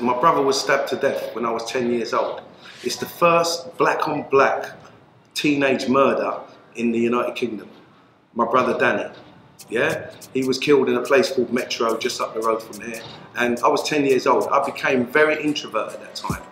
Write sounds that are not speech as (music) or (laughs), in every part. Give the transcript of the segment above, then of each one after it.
my brother was stabbed to death when I was 10 years old. It's the first black on black teenage murder in the United Kingdom. My brother Danny, yeah, he was killed in a place called Metro, just up the road from here. And I was 10 years old. I became very introverted at that time.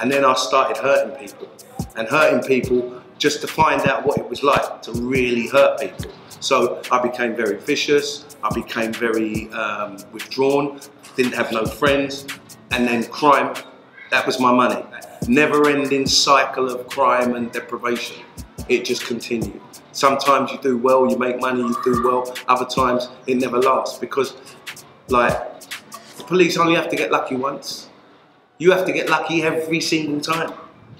And then I started hurting people and hurting people just to find out what it was like to really hurt people. So I became very vicious, I became very um, withdrawn, didn't have no friends, and then crime, that was my money. Never ending cycle of crime and deprivation. It just continued. Sometimes you do well, you make money, you do well. Other times it never lasts because, like, the police only have to get lucky once. You have to get lucky every single time.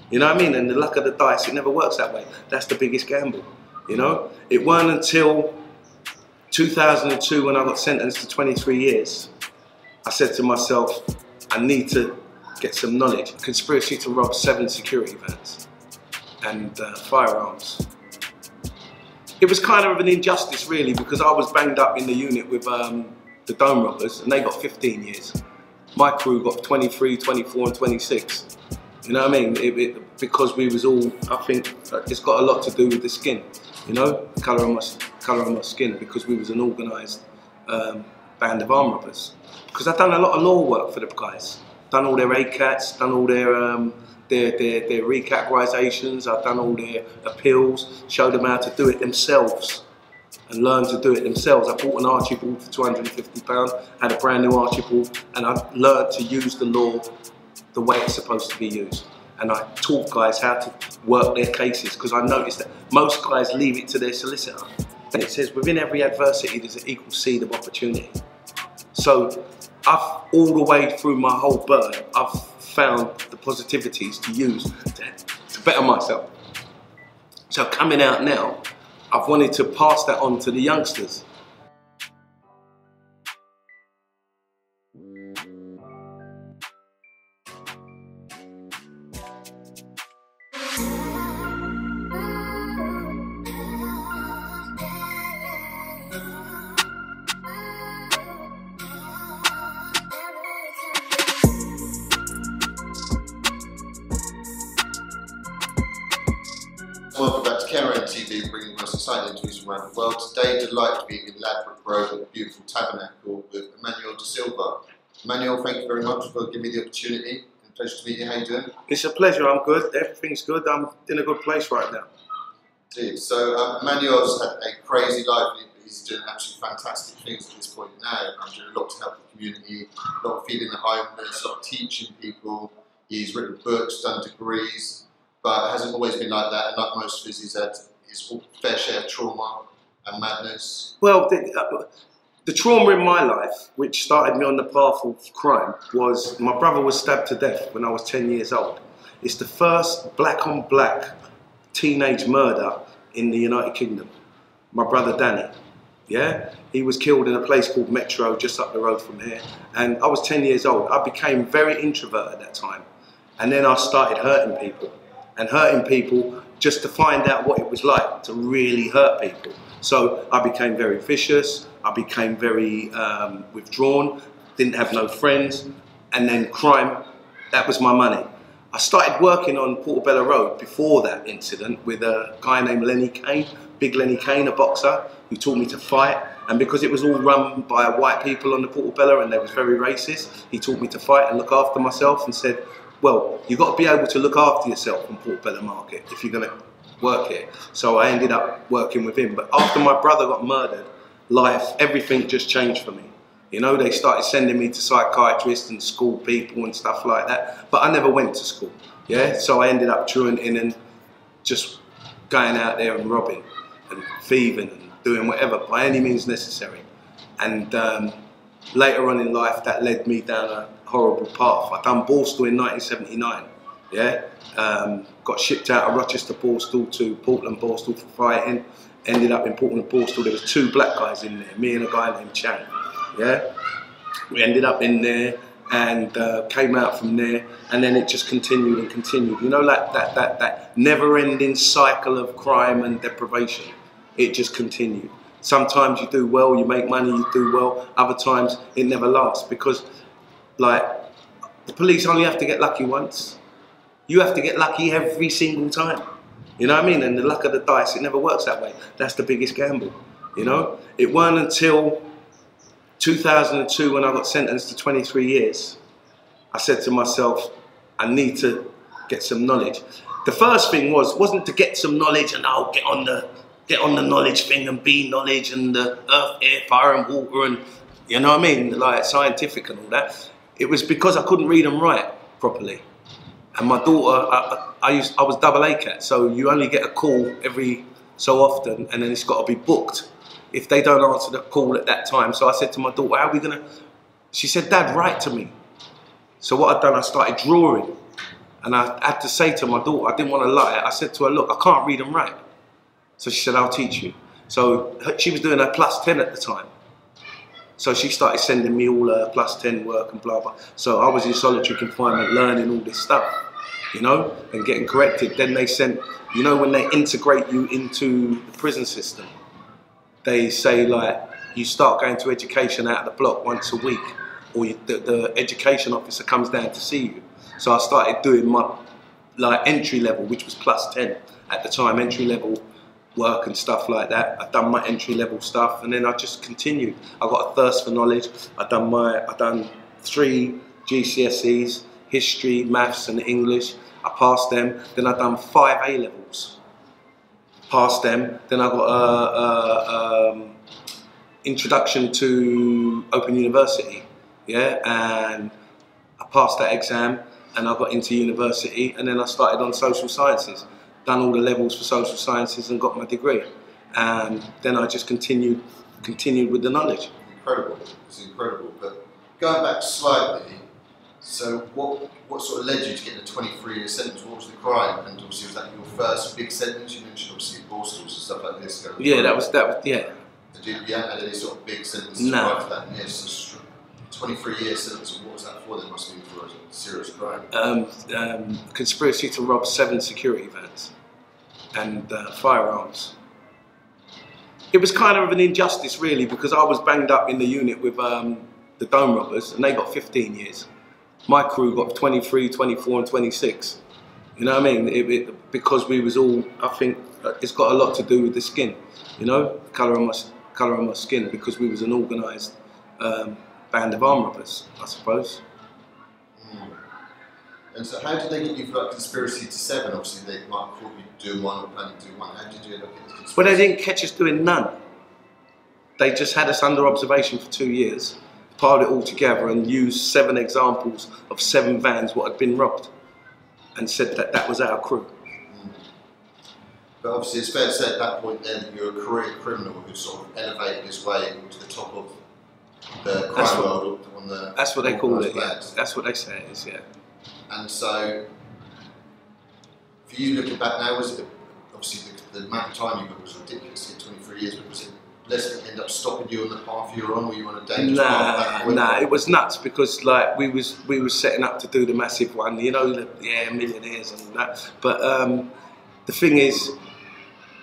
You know what I mean? And the luck of the dice, it never works that way. That's the biggest gamble. You know? It weren't until 2002 when I got sentenced to 23 years, I said to myself, I need to get some knowledge. Conspiracy to rob seven security vans and uh, firearms. It was kind of an injustice really because I was banged up in the unit with um, the Dome Robbers and they got 15 years. My crew got 23, 24 and 26. You know what I mean? It, it, because we was all, I think it's got a lot to do with the skin, you know, colour of my, colour of my skin because we was an organised um, band of arm robbers. Because I've done a lot of law work for the guys. Done all their ACATs, done all their um, their, their, their I've done all their appeals, showed them how to do it themselves and learn to do it themselves. I bought an Archbold for £250, had a brand new Archbold, and I learned to use the law the way it's supposed to be used. And I taught guys how to work their cases because I noticed that most guys leave it to their solicitor. And it says within every adversity there's an equal seed of opportunity. So I've all the way through my whole birth, I've found the positivities to use to, to better myself. So coming out now, I've wanted to pass that on to the youngsters. Most exciting around the world. Today, delighted to be in Ladbroke Road at the beautiful Tabernacle with Emmanuel De Silva. Emmanuel, thank you very much for giving me the opportunity. Pleasure to meet you. How you doing? It's a pleasure. I'm good. Everything's good. I'm in a good place right now. Indeed. So, um, Emmanuel's had a crazy life. He's doing absolutely fantastic things at this point now. I'm doing a lot to help the community, a lot of feeding the homeless, a lot of teaching people. He's written books, done degrees, but it hasn't always been like that. And like most of us, he's had his fair share of trauma and madness. Well, the, uh, the trauma in my life, which started me on the path of crime, was my brother was stabbed to death when I was 10 years old. It's the first black on black teenage murder in the United Kingdom. My brother Danny, yeah, he was killed in a place called Metro, just up the road from here. And I was 10 years old. I became very introvert at that time. And then I started hurting people and hurting people just to find out what it was like to really hurt people. So I became very vicious, I became very um, withdrawn, didn't have no friends, and then crime, that was my money. I started working on Portobello Road before that incident with a guy named Lenny Kane, Big Lenny Kane, a boxer, who taught me to fight. And because it was all run by white people on the Portobello and they was very racist, he taught me to fight and look after myself and said, well, you've got to be able to look after yourself on Portobello Market if you're going to work here. So I ended up working with him. But after my brother got murdered, life, everything just changed for me. You know, they started sending me to psychiatrists and school people and stuff like that. But I never went to school. Yeah, so I ended up truanting and just going out there and robbing and thieving and doing whatever by any means necessary. And um, later on in life, that led me down a horrible path. I done Borstal in 1979. Yeah, um, got shipped out of Rochester Borstal to Portland Borstal for fighting. Ended up in Portland Borstal. There was two black guys in there, me and a guy named Chang. Yeah, we ended up in there and uh, came out from there, and then it just continued and continued. You know, like that that that never-ending cycle of crime and deprivation. It just continued. Sometimes you do well, you make money, you do well. Other times it never lasts because, like, The police only have to get lucky once. You have to get lucky every single time. You know what I mean? And the luck of the dice, it never works that way. That's the biggest gamble. You know? It weren't until 2002 when I got sentenced to 23 years, I said to myself, I need to get some knowledge. The first thing was wasn't to get some knowledge and I'll get on the get on the knowledge thing and be knowledge and the earth, air, fire and water and you know what I mean, like scientific and all that. It was because I couldn't read and write properly. And my daughter, I, I, used, I was double A cat, so you only get a call every so often, and then it's got to be booked if they don't answer the call at that time. So I said to my daughter, "How are we gonna?" She said, "Dad, write to me." So what I'd done, I started drawing, and I had to say to my daughter, I didn't want to lie. I said to her, "Look, I can't read and write." So she said, "I'll teach you." So she was doing her plus ten at the time. So she started sending me all her plus 10 work and blah, blah. So I was in solitary confinement learning all this stuff you know, and getting corrected. Then they sent, you know, when they integrate you into the prison system, they say like you start going to education out of the block once a week, or you, the, the education officer comes down to see you. So I started doing my like entry level, which was plus ten at the time, entry level work and stuff like that. I've done my entry level stuff, and then I just continued. I got a thirst for knowledge. I done my, I done three GCSEs, history, maths, and English. I passed them. Then I done five A levels. Passed them. Then I got a, a um, introduction to Open University. Yeah, and I passed that exam, and I got into university, and then I started on social sciences. Done all the levels for social sciences and got my degree. And then I just continued continued with the knowledge. Incredible. It's incredible. But going back slightly, so what what sort of led you to get a 23 year sentence? What was the crime? And obviously was that your first big sentence? You mentioned obviously Borstals and stuff like this. Yeah, that was that was yeah. Did you, you had any sort of big sentences no. to that? Yes, 23 year sentence. What was that for? There must be for a serious crime. Um, um, conspiracy to rob seven security vans and uh, firearms. It was kind of an injustice, really, because I was banged up in the unit with um, the dome robbers, and they got 15 years my crew got 23, 24, and 26. You know what I mean? It, it, because we was all, I think it's got a lot to do with the skin. You know, colour of my colour of my skin because we was an organised um, band of arm robbers, I suppose. Mm. And so, how did they get you for like conspiracy to seven? Obviously, they might caught you doing one or planning to do one. How did you do it? Well, they didn't catch us doing none. They just had us under observation for two years piled it all together and used seven examples of seven vans what had been robbed and said that that was our crew. Mm. But obviously, it's fair to say at that point then you're a career criminal who sort of elevated his way to the top of the crime that's world what, on the. That's what they call it. Yeah. That's what they say it is. Yeah. And so, for you looking back now, was it obviously the, the amount of time you got was ridiculous? 23 years, but was it lest end up stopping you on the path you're on? Were you on a dangerous nah, path? Nah, it was nuts because like we was we was setting up to do the massive one, you know, the, yeah, millionaires and that. But um, the thing is,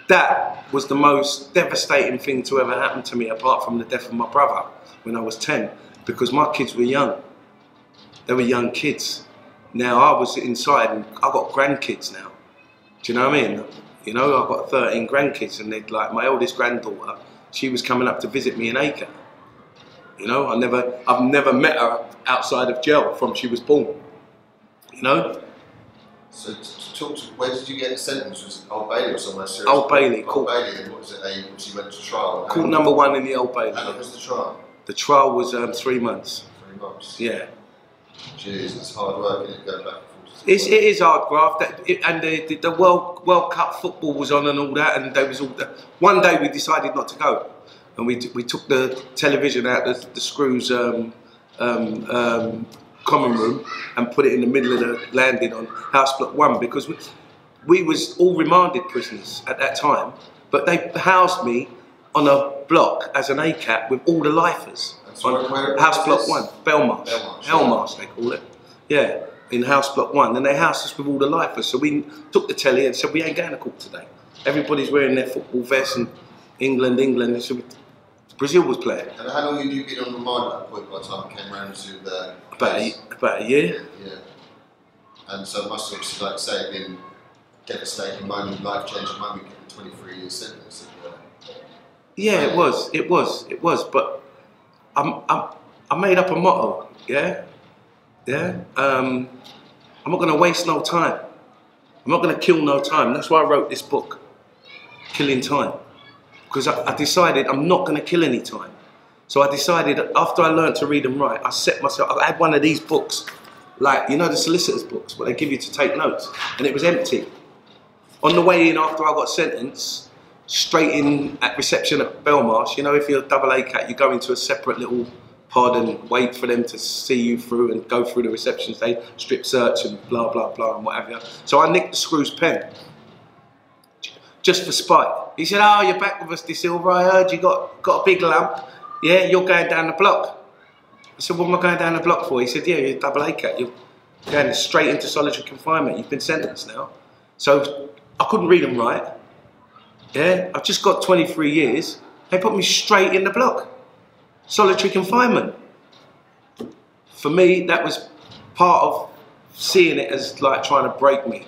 that was the most devastating thing to ever happen to me, apart from the death of my brother when I was ten, because my kids were young. They were young kids. Now I was inside, and I've got grandkids now. Do you know what I mean? You know, I've got 13 grandkids, and they like my oldest granddaughter she was coming up to visit me in Acre. You know, I never, I've never met her outside of jail from she was born. You know. So, talk to, where did you get sentenced? Was it Old Bailey or somewhere serious? Old Bailey. Old court. Bailey. What was it? She went to trial. Court number one in the Old Bailey. How long was the trial? The trial was um, three months. Three months. Yeah. Jeez, it's hard work, isn't it? Going back it's, it is hard graft, that, it, and the, the, World World Cup football was on and all that, and there was all that. One day we decided not to go, and we, we took the television out the, the screws um, um, um, common room and put it in the middle of the landing on House Block One because we, we was all remanded prisoners at that time, but they housed me on a block as an ACAT with all the lifers. on where, House Block One, Belmarsh, Belmarsh, Belmarsh they call it. Yeah in House Block 1, and they housed us with all the lifers. So we took the telly and said, we ain't going to court today. Everybody's wearing their football vests and England, England. So we Brazil was playing. And how long had you been on remand at that point by the time it came round to the About a, about a year. Yeah. And so it must obviously, like say, have been devastating moment, life changing moment, getting 23 years sentence. Yeah, it was. It was. It was. But I'm, I'm, I made up a motto. Yeah, yeah. Um, I'm not going to waste no time. I'm not going to kill no time. That's why I wrote this book, Killing Time, because I, I decided I'm not going to kill any time. So I decided after I learned to read and write, I set myself. I had one of these books, like you know the solicitors' books, where they give you to take notes, and it was empty. On the way in after I got sentenced, straight in at reception at Belmarsh, you know, if you're a double A cat, you go into a separate little pod and wait for them to see you through and go through the reception stage, strip search and blah, blah, blah, and whatever. So I nicked the screw's pen just for spite. He said, Oh, you're back with us, De Silva. I heard you got, got a big lump. Yeah, you're going down the block. I said, What am I going down the block for? He said, Yeah, you're double A cat. You're going straight into solitary confinement. You've been sentenced now. So I couldn't read and write. Yeah, I've just got 23 years. They put me straight in the block. Solitary confinement. For me, that was part of seeing it as like trying to break me.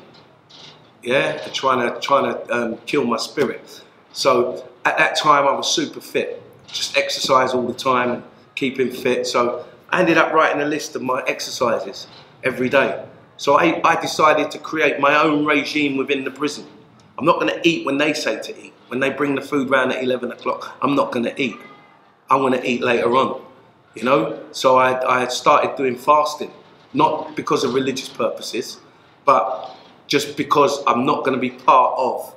Yeah, trying to trying to um, kill my spirit. So at that time, I was super fit, just exercise all the time and keeping fit. So I ended up writing a list of my exercises every day. So I, I decided to create my own regime within the prison. I'm not going to eat when they say to eat. When they bring the food round at 11 o'clock, I'm not going to eat. I want to eat later on, you know? So I, I started doing fasting, not because of religious purposes, but just because I'm not going to be part of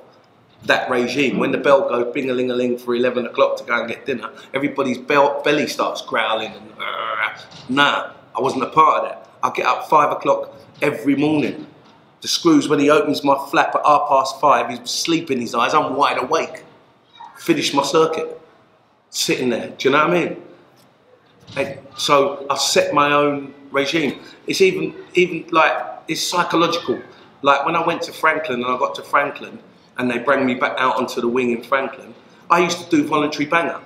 that regime. When the bell goes bing a ling a ling for 11 o'clock to go and get dinner, everybody's bell, belly starts growling and uh, nah, I wasn't a part of that. I get up five o'clock every morning. The screws, when he opens my flap at half past five, he's sleep in his eyes, I'm wide awake. Finish my circuit. Sitting there, do you know what I mean? And so I set my own regime. It's even, even like, it's psychological. Like when I went to Frankland and I got to Frankland and they bring me back out onto the wing in Frankland, I used to do voluntary bang up.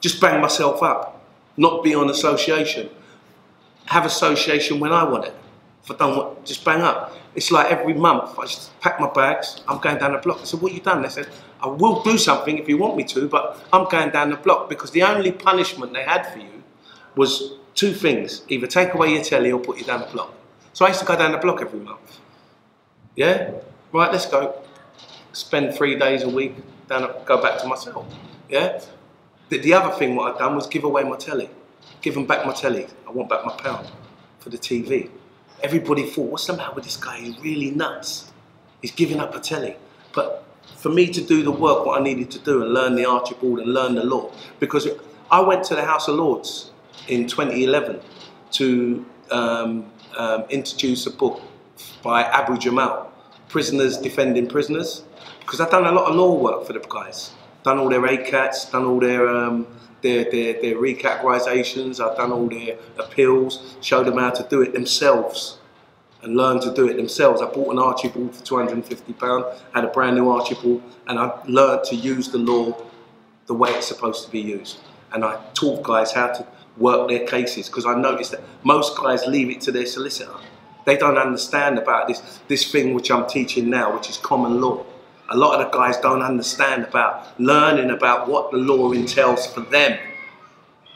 Just bang myself up. Not be on association. Have association when I want it. If I don't want, just bang up. It's like every month, I just pack my bags, I'm going down the block. I said, what you done? They said, I will do something if you want me to, but I'm going down the block because the only punishment they had for you was two things, either take away your telly or put you down the block. So I used to go down the block every month. Yeah? Right, let's go. Spend three days a week, down, go back to my cell. Yeah? The, the other thing what I'd done was give away my telly. Give them back my telly. I want back my pound for the TV. Everybody thought, what's the matter with this guy? He's really nuts. He's giving up a telly. But for me to do the work what I needed to do and learn the Archbold and learn the law, because I went to the House of Lords in 2011 to um, um, introduce a book by Abu Jamal, Prisoners Defending Prisoners, because I've done a lot of law work for the guys. Done all their ACATs, done all their um, their, their, their recategorizations, I've done all their appeals, showed them how to do it themselves and learn to do it themselves. I bought an Archbold for £250, had a brand new Archbold, and I learned to use the law the way it's supposed to be used. And I taught guys how to work their cases because I noticed that most guys leave it to their solicitor. They don't understand about this, this thing which I'm teaching now, which is common law. A lot of the guys don't understand about learning about what the law entails for them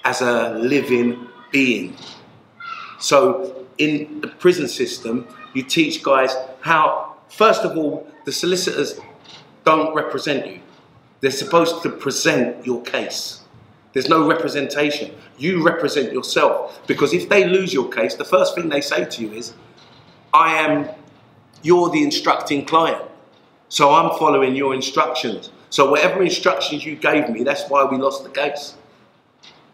as a living being. So in the prison system, you teach guys how, first of all, the solicitors don't represent you. They're supposed to present your case. There's no representation. You represent yourself. Because if they lose your case, the first thing they say to you is, I am, you're the instructing client. So I'm following your instructions. So whatever instructions you gave me, that's why we lost the case.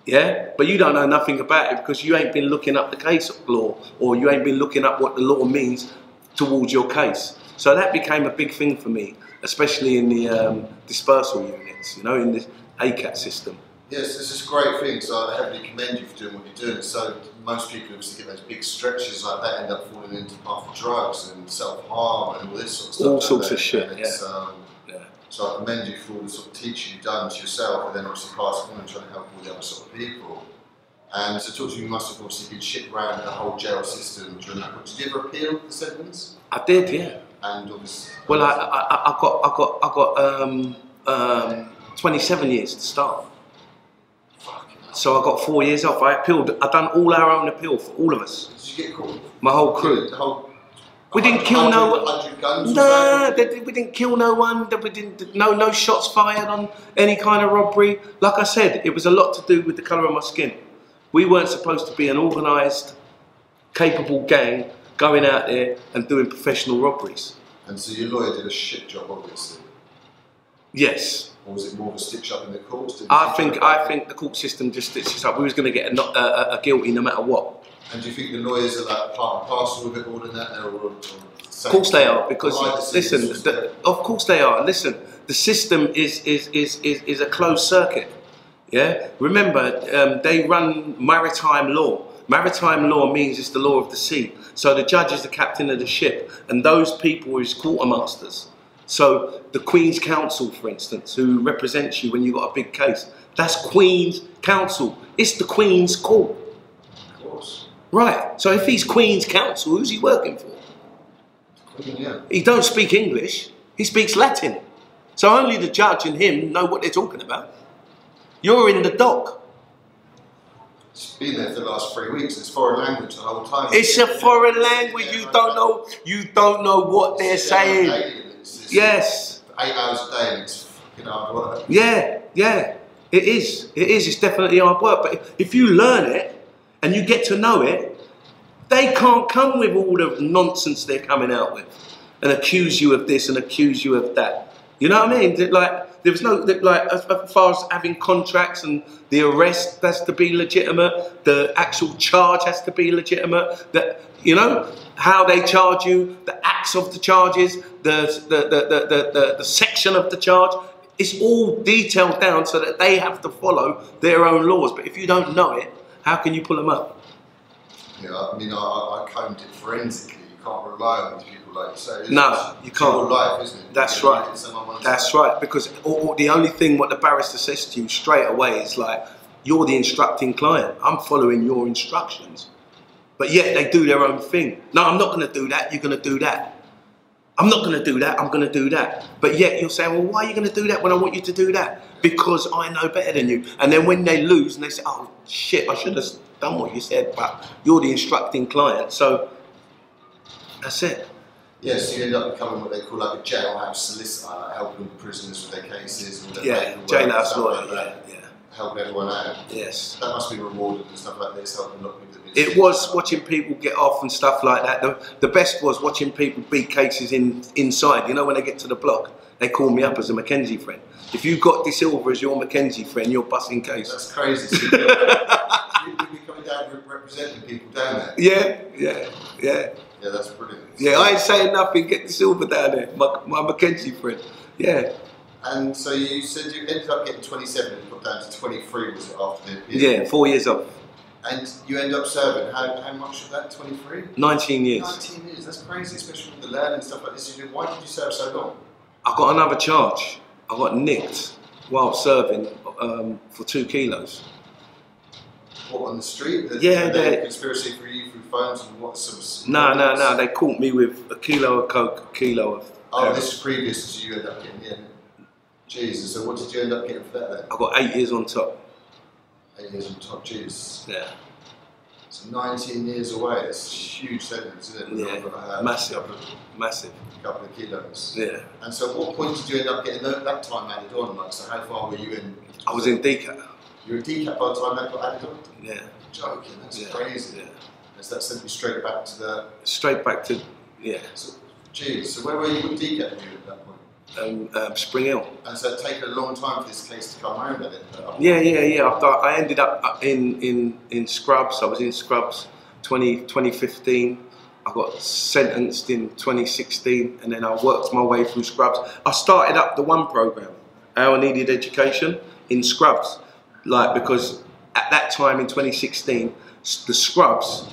Yeah? But you don't know nothing about it because you ain't been looking up the case law or you ain't been looking up what the law means towards your case. So that became a big thing for me, especially in the um, dispersal units, you know, in the ACAT system. Yes, this is a great thing. So I heavily commend you for doing what you're doing. So most people obviously get those big stretches like that, end up falling into path of drugs and self harm and all this sort of stuff. All sorts they? of shit, it's, Um, Yeah. So I commend you for all the sort of teaching you've done to yourself, and then obviously passing on and trying to help all the other sort of people. And so, talk to me. You must have obviously been shipped around the whole jail system during that. Did you ever appeal the sentence? I did, yeah. And obviously, Well, I, I- I got, I got, I got um, um, 27 years to start. So I got four years off. I appealed. I done all our own appeal for all of us, Did you get caught? my whole crew. The whole. We didn't kill no 100 one. 100 guns. or No, they- we didn't kill no one. that We didn't. No, no shots fired on any kind of robbery. Like I said, it was a lot to do with the colour of my skin. We weren't supposed to be an organised, capable gang going out there and doing professional robberies. And so your lawyer did a shit job, obviously. Yes, Or was it more of a stitch up in the courts? Did I think. I think the court system just stitches up. We was going to get a, a, a- guilty no matter what. And do you think the lawyers are like part and parcel of it all in that? They're all, Of course they are, because listen, the, of course they are. Listen, the system is is is is, is a closed circuit. Yeah. Remember, um, they run maritime law. Maritime law means it's the law of the sea. So the judge is the captain of the ship, and those people are his quartermasters. So the Queen's Counsel, for instance, who represents you when you've got a big case, that's Queen's Counsel. It's the Queen's court. of course. Right. So if he's Queen's Counsel, who's he working for? Queen, yeah. He don't speak English. He speaks Latin. So only the judge and him know what they're talking about. You're in the dock. It's been there for the last three weeks. It's foreign language the whole time. It's a foreign language. You don't know. You don't know what they're saying. It's, Yes. Eight hours a day and it's fucking hard work. Yeah. Yeah. It is. It is. It's definitely hard work. But if- if you learn it and you get to know it, they can't come with all the nonsense they're coming out with and accuse you of this and accuse you of that. You know what I mean? Like there was no like as, far as having contracts and the arrest has to be legitimate, the actual charge has to be legitimate. That you know how they charge you, the acts of the charges, the the the the, the, the, the section of the charge. It's all detailed down so that they have to follow their own laws. But if you don't know it, how can you pull them up? Yeah, I mean, I, I combed it forensically. You can't rely on these people like you say. No, you can't. life, isn't it? That's You right. if someone wants That's right, because the only thing what the barrister says to you straight away is like, you're the instructing client. I'm following your instructions. But yet they do their own thing. No, I'm not going to do that. You're going to do that. I'm not going to do that. I'm going to do that. But yet you're saying, well, why are you going to do that when I want you to do that? Because I know better than you. And then when they lose and they say, oh, shit, I should have done what you said, but you're the instructing client. So that's it. Yes, you end up becoming what they call like a jailhouse solicitor, helping prisoners with their cases and their Yeah, jailhouse lawyer. like Yeah, yeah. helping everyone out. Yes. That must be rewarded and stuff like this, helping a lot of people. It was watching people get off and stuff like that. The, the best was watching people beat cases in inside. You know, when they get to the block, they call me up as a McKenzie friend. If you've got De Silva as your McKenzie friend, you're busting case. That's crazy. So you'll be (laughs) coming down representing people down there. Yeah, yeah, yeah, Yeah, that's brilliant. yeah. I ain't saying nothing. Get De Silva down there, my, my McKenzie friend. Yeah, And so you said you ended up getting 27 and got down to 23, was it, after the yeah. Four years off, And you end up serving, how, how much of that, 23? 19 years. 19 years, that's crazy, especially with the learning stuff like this. You. Why did you serve so long? I got another charge. I got nicked while serving um, for two kilos. What, on the street? Yeah, the they- conspiracy for you through phones and what some. No, no, no. They caught me with a kilo of coke, a kilo of. Oh, this is previous to you end up getting, yeah. Jesus, so what did you end up getting for that then? I got eight years on top. Eight years on top, Jesus. Yeah, So 19 years away, it's a huge sentence, isn't it? Yeah, uh, massive. A couple of, massive. couple of kilos. Yeah, And so, at what point did you end up getting that, that time added on? Like, so how far were you in? I was in DCAT. You were a DCAT by the time that got added on? Yeah, Joking, that's yeah, crazy. Yeah. Is that sent you straight back to the. Straight back to yeah, So, geez, so where were you with DCAT when you were at that point? um, um, Spring Hill. And so it taken a long time for this case to come uh, Yeah, yeah, yeah. I, thought I ended up uh, in in in Scrubs. I was in Scrubs 20, 2015. I got sentenced in 2016, and then I worked my way through Scrubs. I started up the one program, Our Needed Education, in Scrubs, like because at that time in 2016, the scrubs,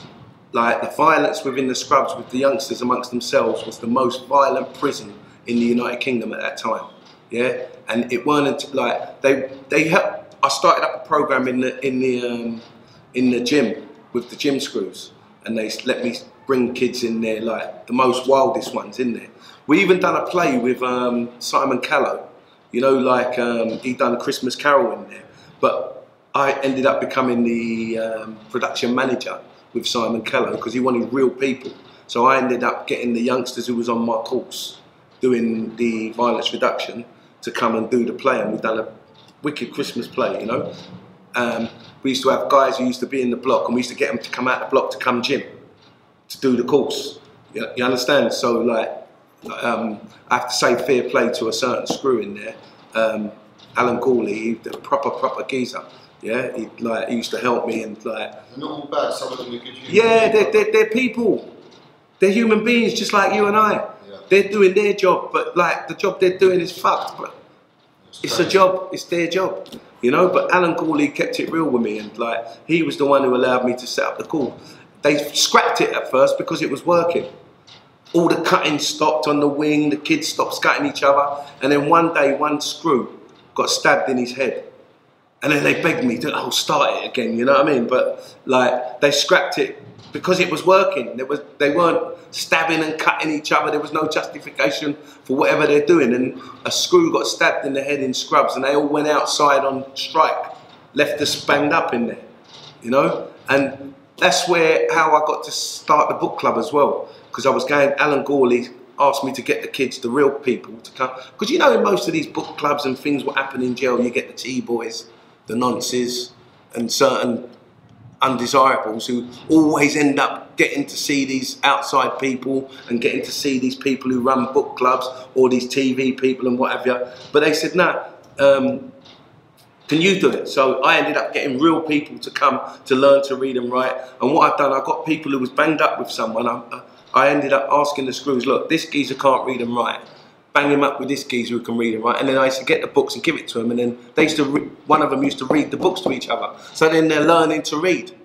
like the violence within the scrubs with the youngsters amongst themselves was the most violent prison in the United Kingdom at that time. Yeah, and it weren't like they they helped. I started up a program in the in the um, in the gym with the gym screws, and they let me bring kids in there, like the most wildest ones in there. We even done a play with um, Simon Callow, you know, like um, he done Christmas Carol in there. But I ended up becoming the um, production manager with Simon Callow because he wanted real people. So I ended up getting the youngsters who was on my course doing the violence reduction to come and do the play, and we've done a wicked Christmas play, you know. Um, we used to have guys who used to be in the block, and we used to get them to come out the block to come gym to do the course. You, you understand? So like, um, I have to say fair play to a certain screw in there. Um, Alan Cooley, he, the proper proper geezer. Yeah, he like he used to help me and like They're not all bad. Some of them are good. yeah, they're, they're, they're people. They're human beings just like you and I. Yeah. They're doing their job, but like the job they're doing is fucked. But it's a job. It's their job, you know. But Alan Cooley kept it real with me, and like he was the one who allowed me to set up the call. They scrapped it at first because it was working. All the cutting stopped on the wing. The kids stopped cutting each other, and then one day, one screw got stabbed in his head. And then they begged me to oh start it again, you know what I mean? But like they scrapped it because it was working. There was they weren't stabbing and cutting each other. There was no justification for whatever they're doing. And a screw got stabbed in the head in scrubs, and they all went outside on strike, left us banged up in there, you know. And that's where how I got to start the book club as well, because I was going. Alan Gorley asked me to get the kids, the real people, to come. Because you know, in most of these book clubs and things, what happen in jail, you get the T boys, the nonces, and certain undesirables who always end up getting to see these outside people and getting to see these people who run book clubs or these TV people and what have you. But they said, no, um, can you do it? So I ended up getting real people to come to learn to read and write. And what I've done, I got people who was banged up with someone. I, I ended up asking the screws, look, this geezer can't read and write. Bang him up with this geezer who can read and write. And then I used to get the books and give it to him. And then they used to, re- one of them used to read the books to each other. So then they're learning to read,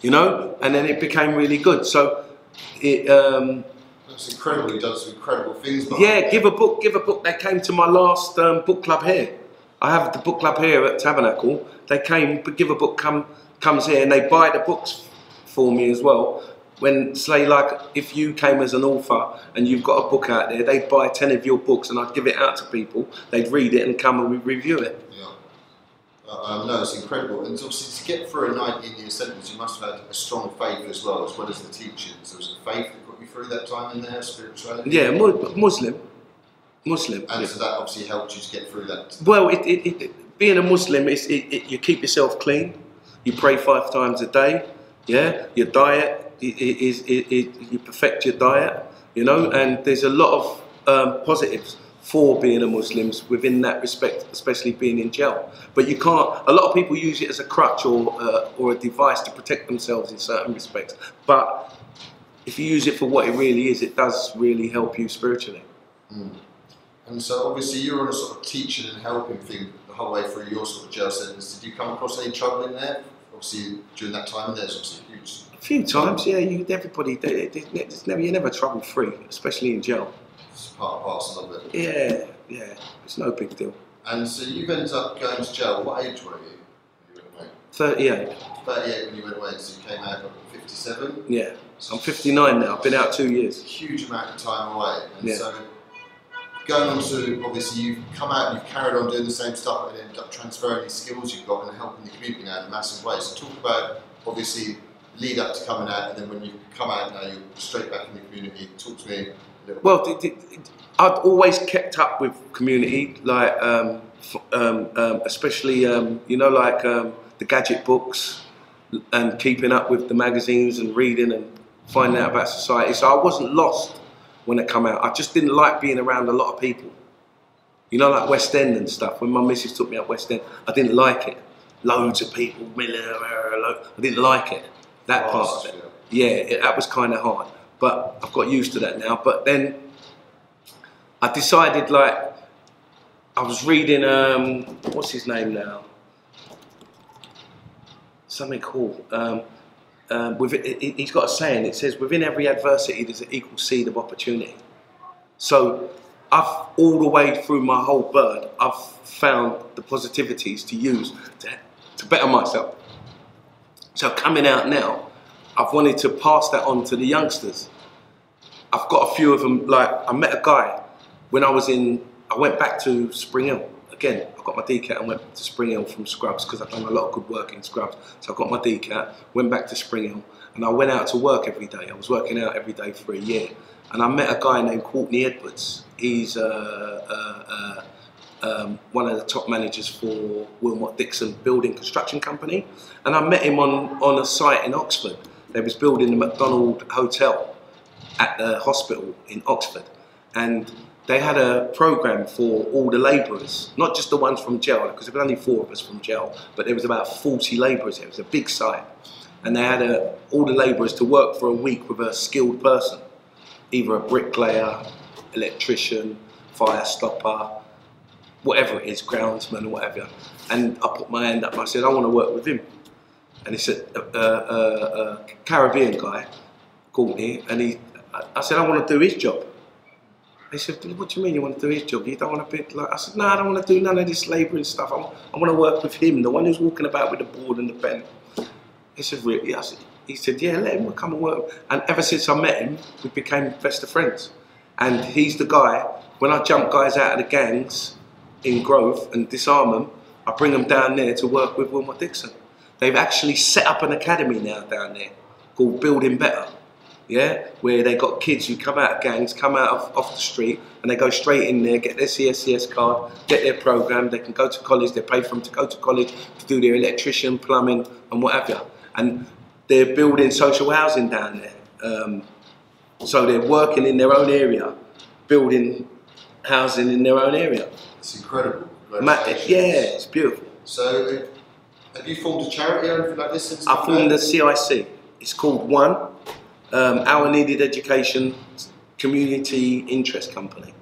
you know? And then it became really good. So it, um, That's incredible. He does some incredible things. yeah, give a book, give a book. They came to my last um, book club here. I have the book club here at Tabernacle. They came, but give a book come comes here, and they buy the books for me as well. When say like if you came as an author and you've got a book out there, they'd buy ten of your books and I'd give it out to people. They'd read it and come and we review it. Yeah. Uh, um, no, it's incredible. And obviously, to get through a 19 year sentence, you must have had a strong faith as well, as well as the teachings. There was a faith that got you through that time in there, spirituality. Yeah, Muslim, Muslim. And yeah. so that obviously helped you to get through that. Well, it, it, it, being a Muslim, is it, it, you keep yourself clean. You pray five times a day. Yeah, your diet is you perfect your diet. You know, and there's a lot of um, positives for being a Muslim within that respect, especially being in jail. But you can't. A lot of people use it as a crutch or uh, or a device to protect themselves in certain respects. But if you use it for what it really is, it does really help you spiritually. And so obviously, you were on a sort of teaching and helping thing the whole way through your sort of jail sentence. Did you come across any trouble in there? Obviously, during that time, there's obviously huge. A few times, yeah. You everybody, they- they- it's never, you're never trouble free, especially in jail. It's part and parcel of it. Yeah, yeah, it's no big deal. And so you've ended up going to jail. What age were you? when you went away? Thirty-eight. 38. when you went away, so you came out at 57. Yeah, I'm 59 now. I've been out two years. Huge amount of time away. And Yeah. so going on to, obviously, you've come out and you've carried on doing the same stuff and ended up transferring these skills you've got and helping the community now in a massive way. So talk about, obviously, lead up to coming out and then when you come out now, you're straight back in the community. Talk to me a little Well, I've always kept up with community, like um, f- um, um, especially um, you know, like um, the gadget books and keeping up with the magazines and reading and finding out about society. So I wasn't lost when I come out. I just didn't like being around a lot of people. You know, like West End and stuff. When my missus took me up West End, I didn't like it. Loads of people, I didn't like it. That part of it. Yeah, it, that was kind of hard, but I've got used to that now. But then I decided, like, I was reading, um, what's his name now? Something cool. Um, um, with it, it, he's got a saying. It says, "Within every adversity, there's an equal seed of opportunity." So, I've all the way through my whole bird, I've found the positivities to use to, to better myself. So, coming out now, I've wanted to pass that on to the youngsters. I've got a few of them. Like I met a guy when I was in. I went back to Spring Hill again. I got my DCAT and went to Spring Hill from Scrubs because I've done a lot of good work in Scrubs. So I got my DCAT, went back to Spring Hill, and I went out to work every day. I was working out every day for a year, and I met a guy named Courtney Edwards. He's uh, uh, uh, um, one of the top managers for Willmott Dixon Building Construction Company, and I met him on on a site in Oxford. They was building the McDonald Hotel at the hospital in Oxford, and they had a program for all the labourers, not just the ones from jail, because there was only four of us from jail, but there was about 40 labourers. It was a big site, and they had a, all the labourers to work for a week with a skilled person, either a bricklayer, electrician, fire stopper, whatever it is, groundsman or whatever. And I put my hand up and I said, I want to work with him. And he said, a, a, a, Caribbean guy called me, and he I said, I want to do his job. He said, what do you mean you want to do his job? You don't want to be like, I said, no, I don't want to do none of this labouring stuff. I, I want to work with him, the one who's walking about with the board and the pen. He said, really? I said, he said, yeah, let him come and work. And ever since I met him, we became best of friends. And he's the guy, when I jump guys out of the gangs in growth and disarm them, I bring them down there to work with Willmott Dixon. They've actually set up an academy now down there called Building Better yeah, where they got kids who come out of gangs, come out of, off the street, and they go straight in there, get their CSCS card, get their program, they can go to college, they pay for them to go to college to do their electrician, plumbing, and whatever. And they're building social housing down there. Um, so they're working in their own area, building housing in their own area. It's incredible. Ma- yeah, it's beautiful. So, have you formed a charity or anything like this? Since I formed a CIC. It's called One um, Our Needed Education Community Interest Company.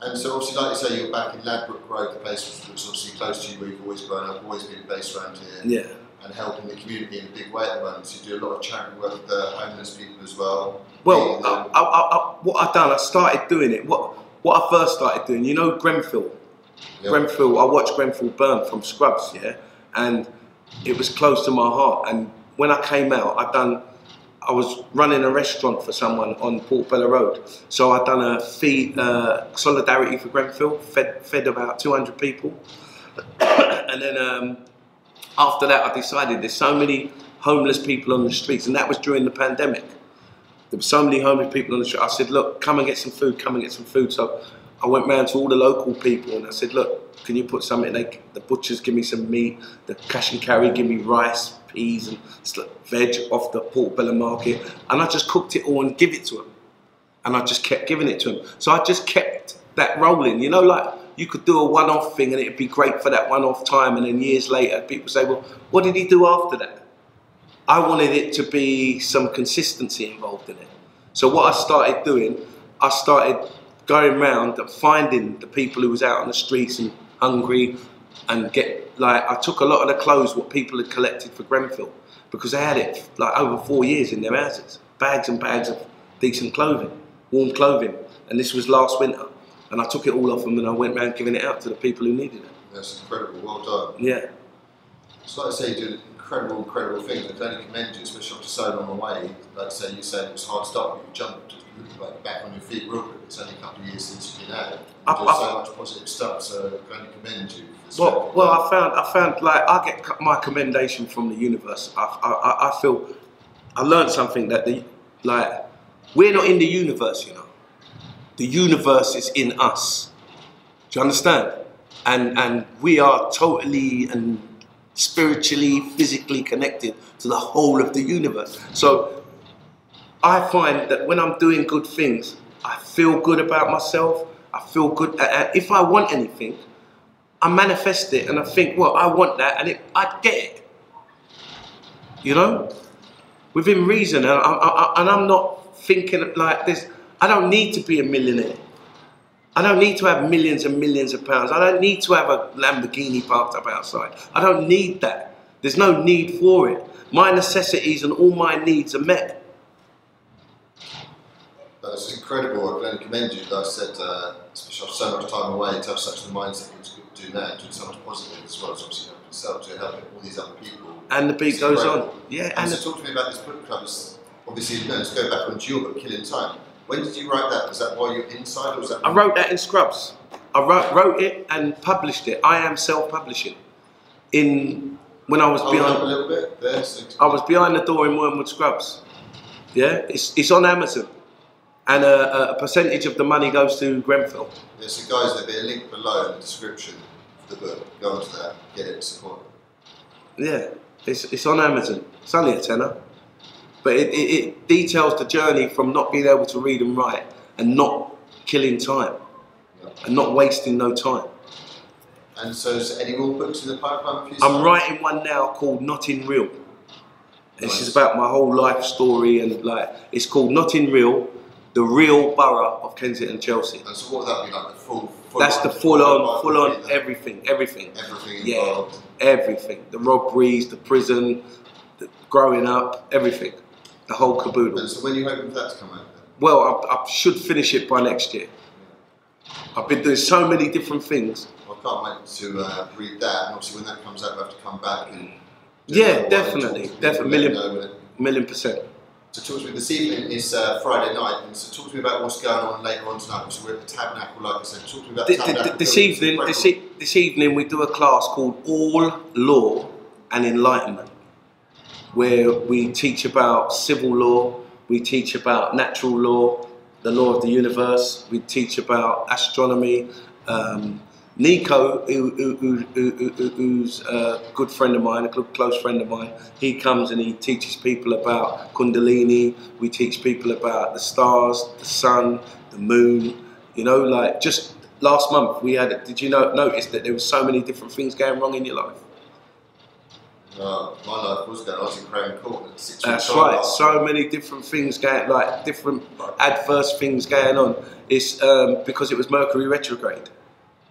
And so, obviously, like you say, you're back in Ladbroke Road, the place is obviously close to you, where you've always grown up, always been based around here. Yeah. And helping the community in a big way at the moment. So, you do a lot of charity work with the homeless people as well. Well, I, I, I, what I've done, I started doing it. What what I first started doing, you know, Grenfell. Yep. Grenfell, I watched Grenfell burn from Scrubs, yeah, and it was close to my heart. And when I came out, I done I was running a restaurant for someone on Portobello Road. So I'd done a feed, uh, solidarity for Grenfell, fed, fed about 200 people. (coughs) and then um, after that, I decided there's so many homeless people on the streets, and that was during the pandemic. There were so many homeless people on the street. I said, look, come and get some food, come and get some food. So I went round to all the local people and I said, look, can you put something? They, the butchers give me some meat, the cash and carry give me rice, peas and veg off the Port Portobello market, and I just cooked it all and give it to them. And I just kept giving it to them. So I just kept that rolling. You know, like you could do a one-off thing and it'd be great for that one-off time, and then years later, people say, "Well, what did he do after that?" I wanted it to be some consistency involved in it. So what I started doing, I started going around and finding the people who was out on the streets and hungry and get like I took a lot of the clothes what people had collected for Grenfell because they had it like over four years in their houses, bags and bags of decent clothing, warm clothing, and this was last winter, and I took it all off them and I went around giving it out to the people who needed it. That's incredible. Well done. Yeah. It's like I say, you do incredible, incredible things. I can only commend you, especially after so long away. Like I say, you said it was hard to start, but you jumped like back on your feet real quick. It's only a couple of years since you've been out. You've done so much positive stuff, so I can only commend you. Well, well, I found, I found, like, I get my commendation from the universe. I, I, I feel, I learned something that the, like, we're not in the universe, you know. The universe is in us. Do you understand? And and we are totally and spiritually, physically connected to the whole of the universe. So I find that when I'm doing good things, I feel good about myself. I feel good. And if I want anything, I manifest it and I think, well, I want that, and it, I get it. You know, within reason, and, I, I'm not thinking like this. I don't need to be a millionaire. I don't need to have millions and millions of pounds. I don't need to have a Lamborghini parked up outside. I don't need that. There's no need for it. my necessities and all my needs are met. That's incredible. I can only commend you. Like I said, uh, especially after so much time away, to have such a mindset to do that, doing so much positive as well as obviously helping yourself to help all these other people. And the beat It's goes incredible. on. Yeah, And and so talk to me about this book club. It's obviously, no, let's go back onto your book, Killing Time. When did you write that? Was that while you're inside or was that? I wrote that in Scrubs. I wrote, wrote it and published it. I am self-publishing. In when I was Hold up a behind, little bit there. So I was behind the door in Wormwood Scrubs. Yeah, it's, it's on Amazon, and a, a percentage of the money goes to Grenfell. Yeah, so guys, there'll be a link below in the description of the book. Go onto that, get it, support. Yeah, it's, it's on Amazon. It's only a tenner. But it, it, it details the journey from not being able to read and write and not killing time Yeah. and not wasting no time. And so, is there any more books in the pipeline for? I'm writing one now called Notting Real. This Nice. is about my whole life story and like it's called Notting Real, the real borough of Kensington Chelsea. And so, what would that be like? The full, full That's on, the full on, full on everything, everything. everything Yeah. involved. Everything. The robberies, the prison, the growing up, everything. The whole caboodle. And so, when are you hoping for that to come out? Then? Well, I, I should finish it by next year. I've been doing so many different things. Well, I can't wait to uh, read that. And obviously, when that comes out, we have to come back and. Yeah, definitely. Definitely. Million, know when it- million percent. So talk to me this evening is uh, Friday night, and so talk to me about what's going on later on tonight. So we're at the Tabernacle, like I said. Talk to me about the Th- th- Tabernacle. This evening, this, e- this evening, we do a class called All Law and Enlightenment, where we teach about civil law, we teach about natural law, the law of the universe, we teach about astronomy. Um, Nico, who, who, who, who, who- who's a good friend of mine, a cl- close friend of mine, he comes and he teaches people about Kundalini. We teach people about the stars, the sun, the moon. You know, like just last month we had. Did you know, notice that there were so many different things going wrong in your life? Uh, my life was going. I was in Crown Court That's right. So many different things going, like different adverse things going on. It's um, because it was Mercury retrograde.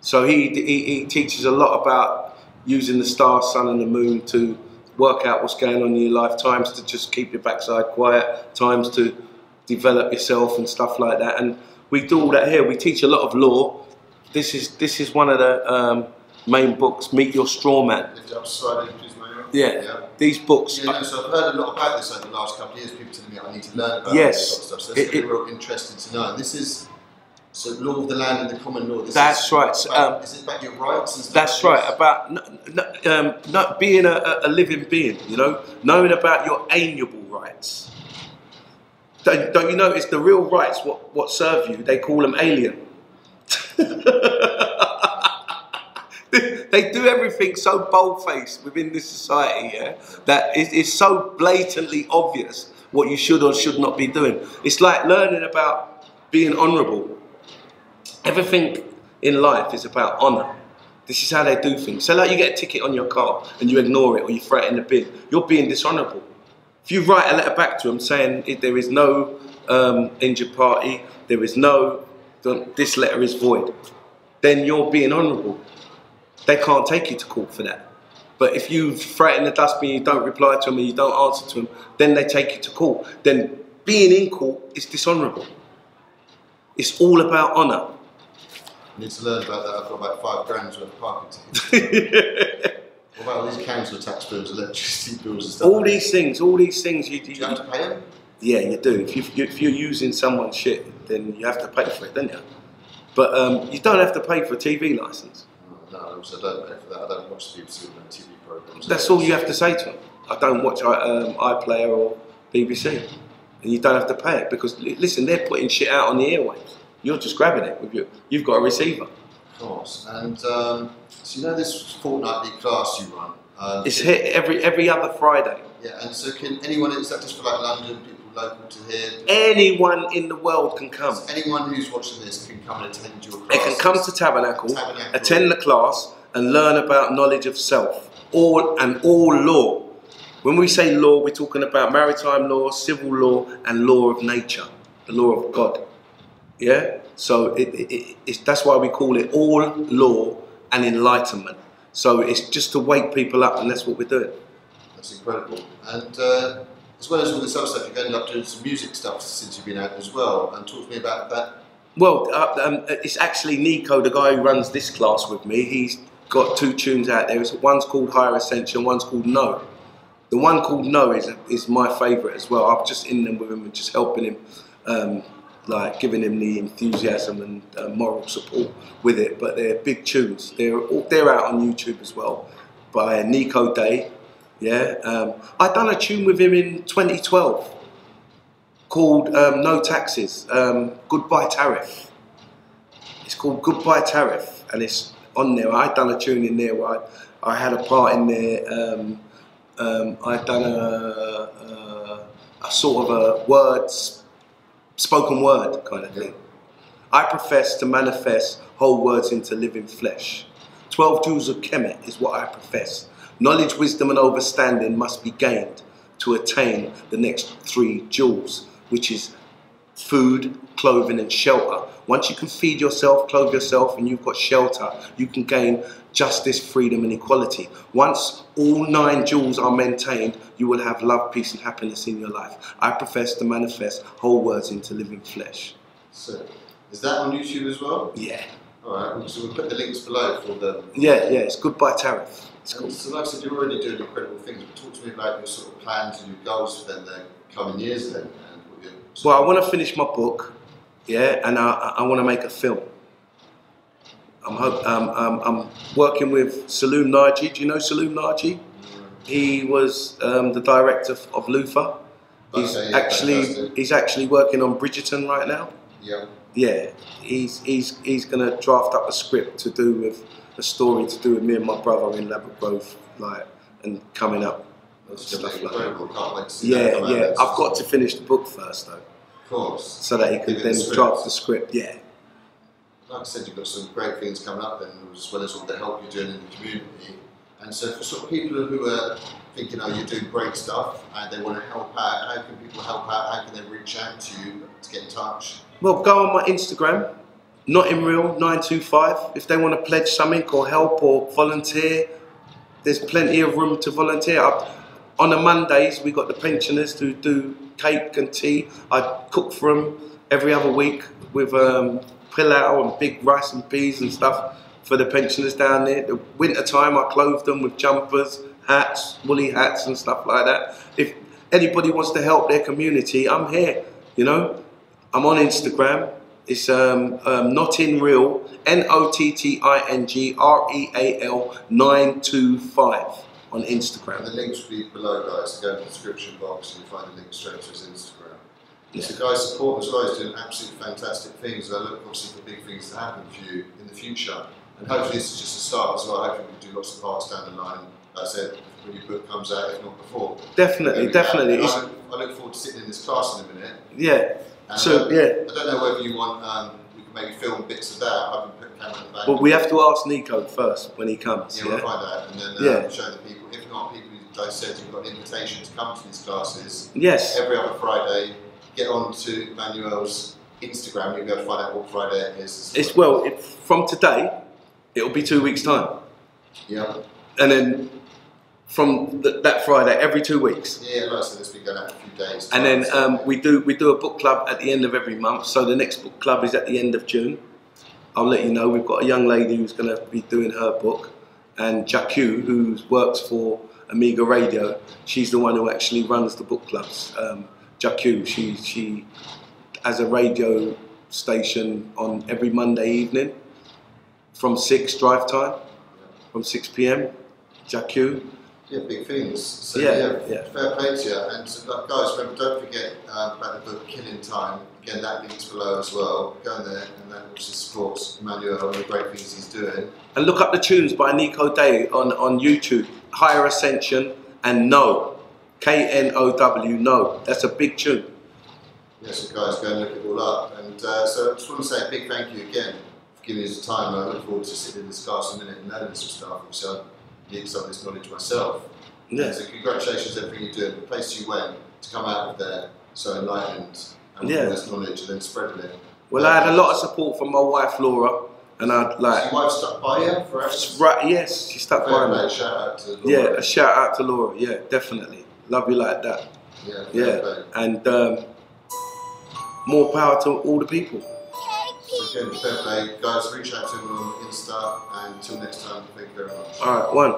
So he, he he teaches a lot about using the star, sun, and the moon to work out what's going on in your life. Times to just keep your backside quiet. Times to develop yourself and stuff like that. And we do all that here. We teach a lot of law. This is this is one of the um, main books. Meet your straw man. Lift it up slightly, please, Manuel. Yeah. yeah. These books. Yeah, no, so I've heard a lot about this over the last couple of years. People telling me I need to learn about Yes. this sort of stuff. So that's It- really real interesting to know. And this is so law of the land and the common law. This That's is right. About, um, is it about your rights and? That's right. About um, not being a, a living being, you know, knowing about your amiable rights. Don't, don't you notice the real rights? What what serve you? They call them alien. (laughs) they do everything so bold-faced within this society, yeah, that it- it's so blatantly obvious what you should or should not be doing. It's like learning about being honourable. Everything in life is about honour. This is how they do things. So, like, you get a ticket on your car and you ignore it or you throw it in the bin, you're being dishonourable. If you write a letter back to them saying there is no um, injured party, there is no, this letter is void, then you're being honourable. They can't take you to court for that. But if you throw in the dustbin, you don't reply to them and you don't answer to them, then they take you to court. Then being in court is dishonourable. It's all about honour. I need to learn about that. I've got about five grand's worth of parking tickets. (laughs) what about all these council tax bills, electricity bills and stuff? all these things, all these things, you, Do you, you have to pay them? yeah, you do. If, you, if you're using someone's shit, then you have to pay for it, don't you? But um, you don't have to pay for a TV license. No, I also don't pay for that. I don't watch the BBC on TV programs. That's all you have to say to them. I don't watch um, iPlayer or BBC, and you don't have to pay it because listen, they're putting shit out on the airwaves. You're just grabbing it with you. You've got a receiver. Of course. And um, so you know this fortnightly class you run. Um, It's hit every every other Friday. Yeah, and so can anyone? Is that just for like London people local to here? Anyone in the world can come. So anyone who's watching this can come and attend your class. They can come to Tabernacle, Tabernacle. attend the class, and learn about knowledge of self. All and all law. When we say law, we're talking about maritime law, civil law, and law of nature, the law of God. Yeah. So it, it, it, it's, that's why we call it all law and enlightenment. So it's just to wake people up, and that's what we're doing. That's incredible. And uh, as well as all this other stuff, you've ended up doing some music stuff since you've been out as well. And talk to me about that. Well, uh, um, it's actually Nico, the guy who runs this class with me. He's got two tunes out there. It's, one's called Higher Ascension, one's called No. The one called No is is my favourite as well. I'm just in them with him and just helping him, um, like giving him the enthusiasm and uh, moral support with it. But they're big tunes. They're all, they're out on YouTube as well by Nico Day. Yeah, um, I done a tune with him in 2012 called um, No Taxes, um, Goodbye Tariff. It's called Goodbye Tariff, and it's on there. I done a tune in there where I, I had a part in there. Um, um, I'd done a, a, a, sort of a words, spoken word kind of thing. I profess to manifest whole words into living flesh. Twelve jewels of Kemet is what I profess. Knowledge, wisdom, and understanding must be gained to attain the next three jewels, which is food, clothing, and shelter. Once you can feed yourself, clothe yourself, and you've got shelter, you can gain justice, freedom, and equality. Once all nine jewels are maintained, you will have love, peace, and happiness in your life. I profess to manifest whole words into living flesh. So, is that on YouTube as well? Yeah. All right. So we'll put the links below for the. Yeah, yeah. It's goodbye tariff. It's cool. So, like I said, you're already doing incredible things. But talk to me about your sort of plans and your goals for the coming years, then. Well, I want to finish my book, yeah, and I, I want to make a film. I'm, um, um, I'm working with Saloom Naji. Do you know Saloom Naji? He was um, the director of Lufa. He's okay, yeah, actually fantastic. he's actually working on Bridgerton right now. Yeah. Yeah, he's he's he's going to draft up a script to do with a story to do with me and my brother in Ladbroke Grove, like and coming up stuff like that. Yeah, yeah. I've got to finish the book first, though. Of course. So that he could then the draft the script. Yeah. Like I said, you've got some great things coming up, then, as well as all the help you're doing in the community. And so, for sort of people who are thinking, "Oh, you're doing great stuff," and they want to help out, how can people help out? How can they reach out to you to get in touch? Well, go on my Instagram, Notting Real 925. If they want to pledge something or help or volunteer, there's plenty of room to volunteer. I, on the Mondays, we got the pensioners who do cake and tea. I cook for them every other week with um, pilau and big rice and peas and stuff for the pensioners down there. The winter time, I clothe them with jumpers, hats, woolly hats and stuff like that. If anybody wants to help their community, I'm here. You know, I'm on Instagram. It's um, um, Notting Real, N O T T I N G R E A L 925 on Instagram. And the links will be below, guys. Go in the description box and you'll find the link straight to his Instagram. Yeah. So, guys, support as well. He's doing absolutely fantastic things. I look obviously for big things to happen for you in the future. And hopefully, this is just a start as well. Hopefully, we can do lots of parts down the line. Like I said, when your book comes out, if not before. Definitely, definitely. I look, I look, forward to sitting in this class in a minute. Yeah. And so, yeah. I don't know whether you want, um, maybe film bits of that. I can put camera in the back. Well, we have to ask Nico first when he comes. Yeah, yeah? we'll find out. And then uh, yeah. show the people. If not, people I said, you've got an invitation to come to these classes. Yes. Every other Friday. Get on to Manuel's Instagram. You'll be able to find out what Friday it is. It's well, it, from today, it'll be two weeks' time. Yeah. And then from the, that Friday, every two weeks. Yeah, said, it's been going out for a few days. And then um, we do we do a book club at the end of every month. So the next book club is at the end of June. I'll let you know. We've got a young lady who's going to be doing her book, and Jacques, who works for Amiga Radio. She's the one who actually runs the book clubs. Um, Jacques, she she has a radio station on every Monday evening from six drive time, from six p.m. Jacques. Yeah, big things. So yeah, yeah, yeah. fair play to you. And so, guys, remember, don't forget uh, about the book Killing Time. Again, that link's below as well. Go in there, and that obviously supports Emmanuel and the great things he's doing. And look up the tunes by Nico Day on, on YouTube. Higher Ascension and No. K N O W, No. That's a big tune. Yes, so guys, go and look it all up. And uh, so I just want to say a big thank you again for giving us the time. I look forward to sitting in this class a minute and learning some stuff. So need some of this knowledge myself. Yeah. So congratulations on everything you're doing. The place you went to come out of there so enlightened and yeah. all this knowledge and then spreading it. Well, I had a lot of support from my wife Laura, and I'd So like your wife stuck by you forever? right. Yes, she stuck by Fair me. shout out to Laura. Yeah, a shout out to Laura. Yeah, definitely. Love you like that. yeah, Yeah, and um, more power to all the people. So again, fair play. Guys, reach out to him on Insta, and until next time, thank you very much. All right, one.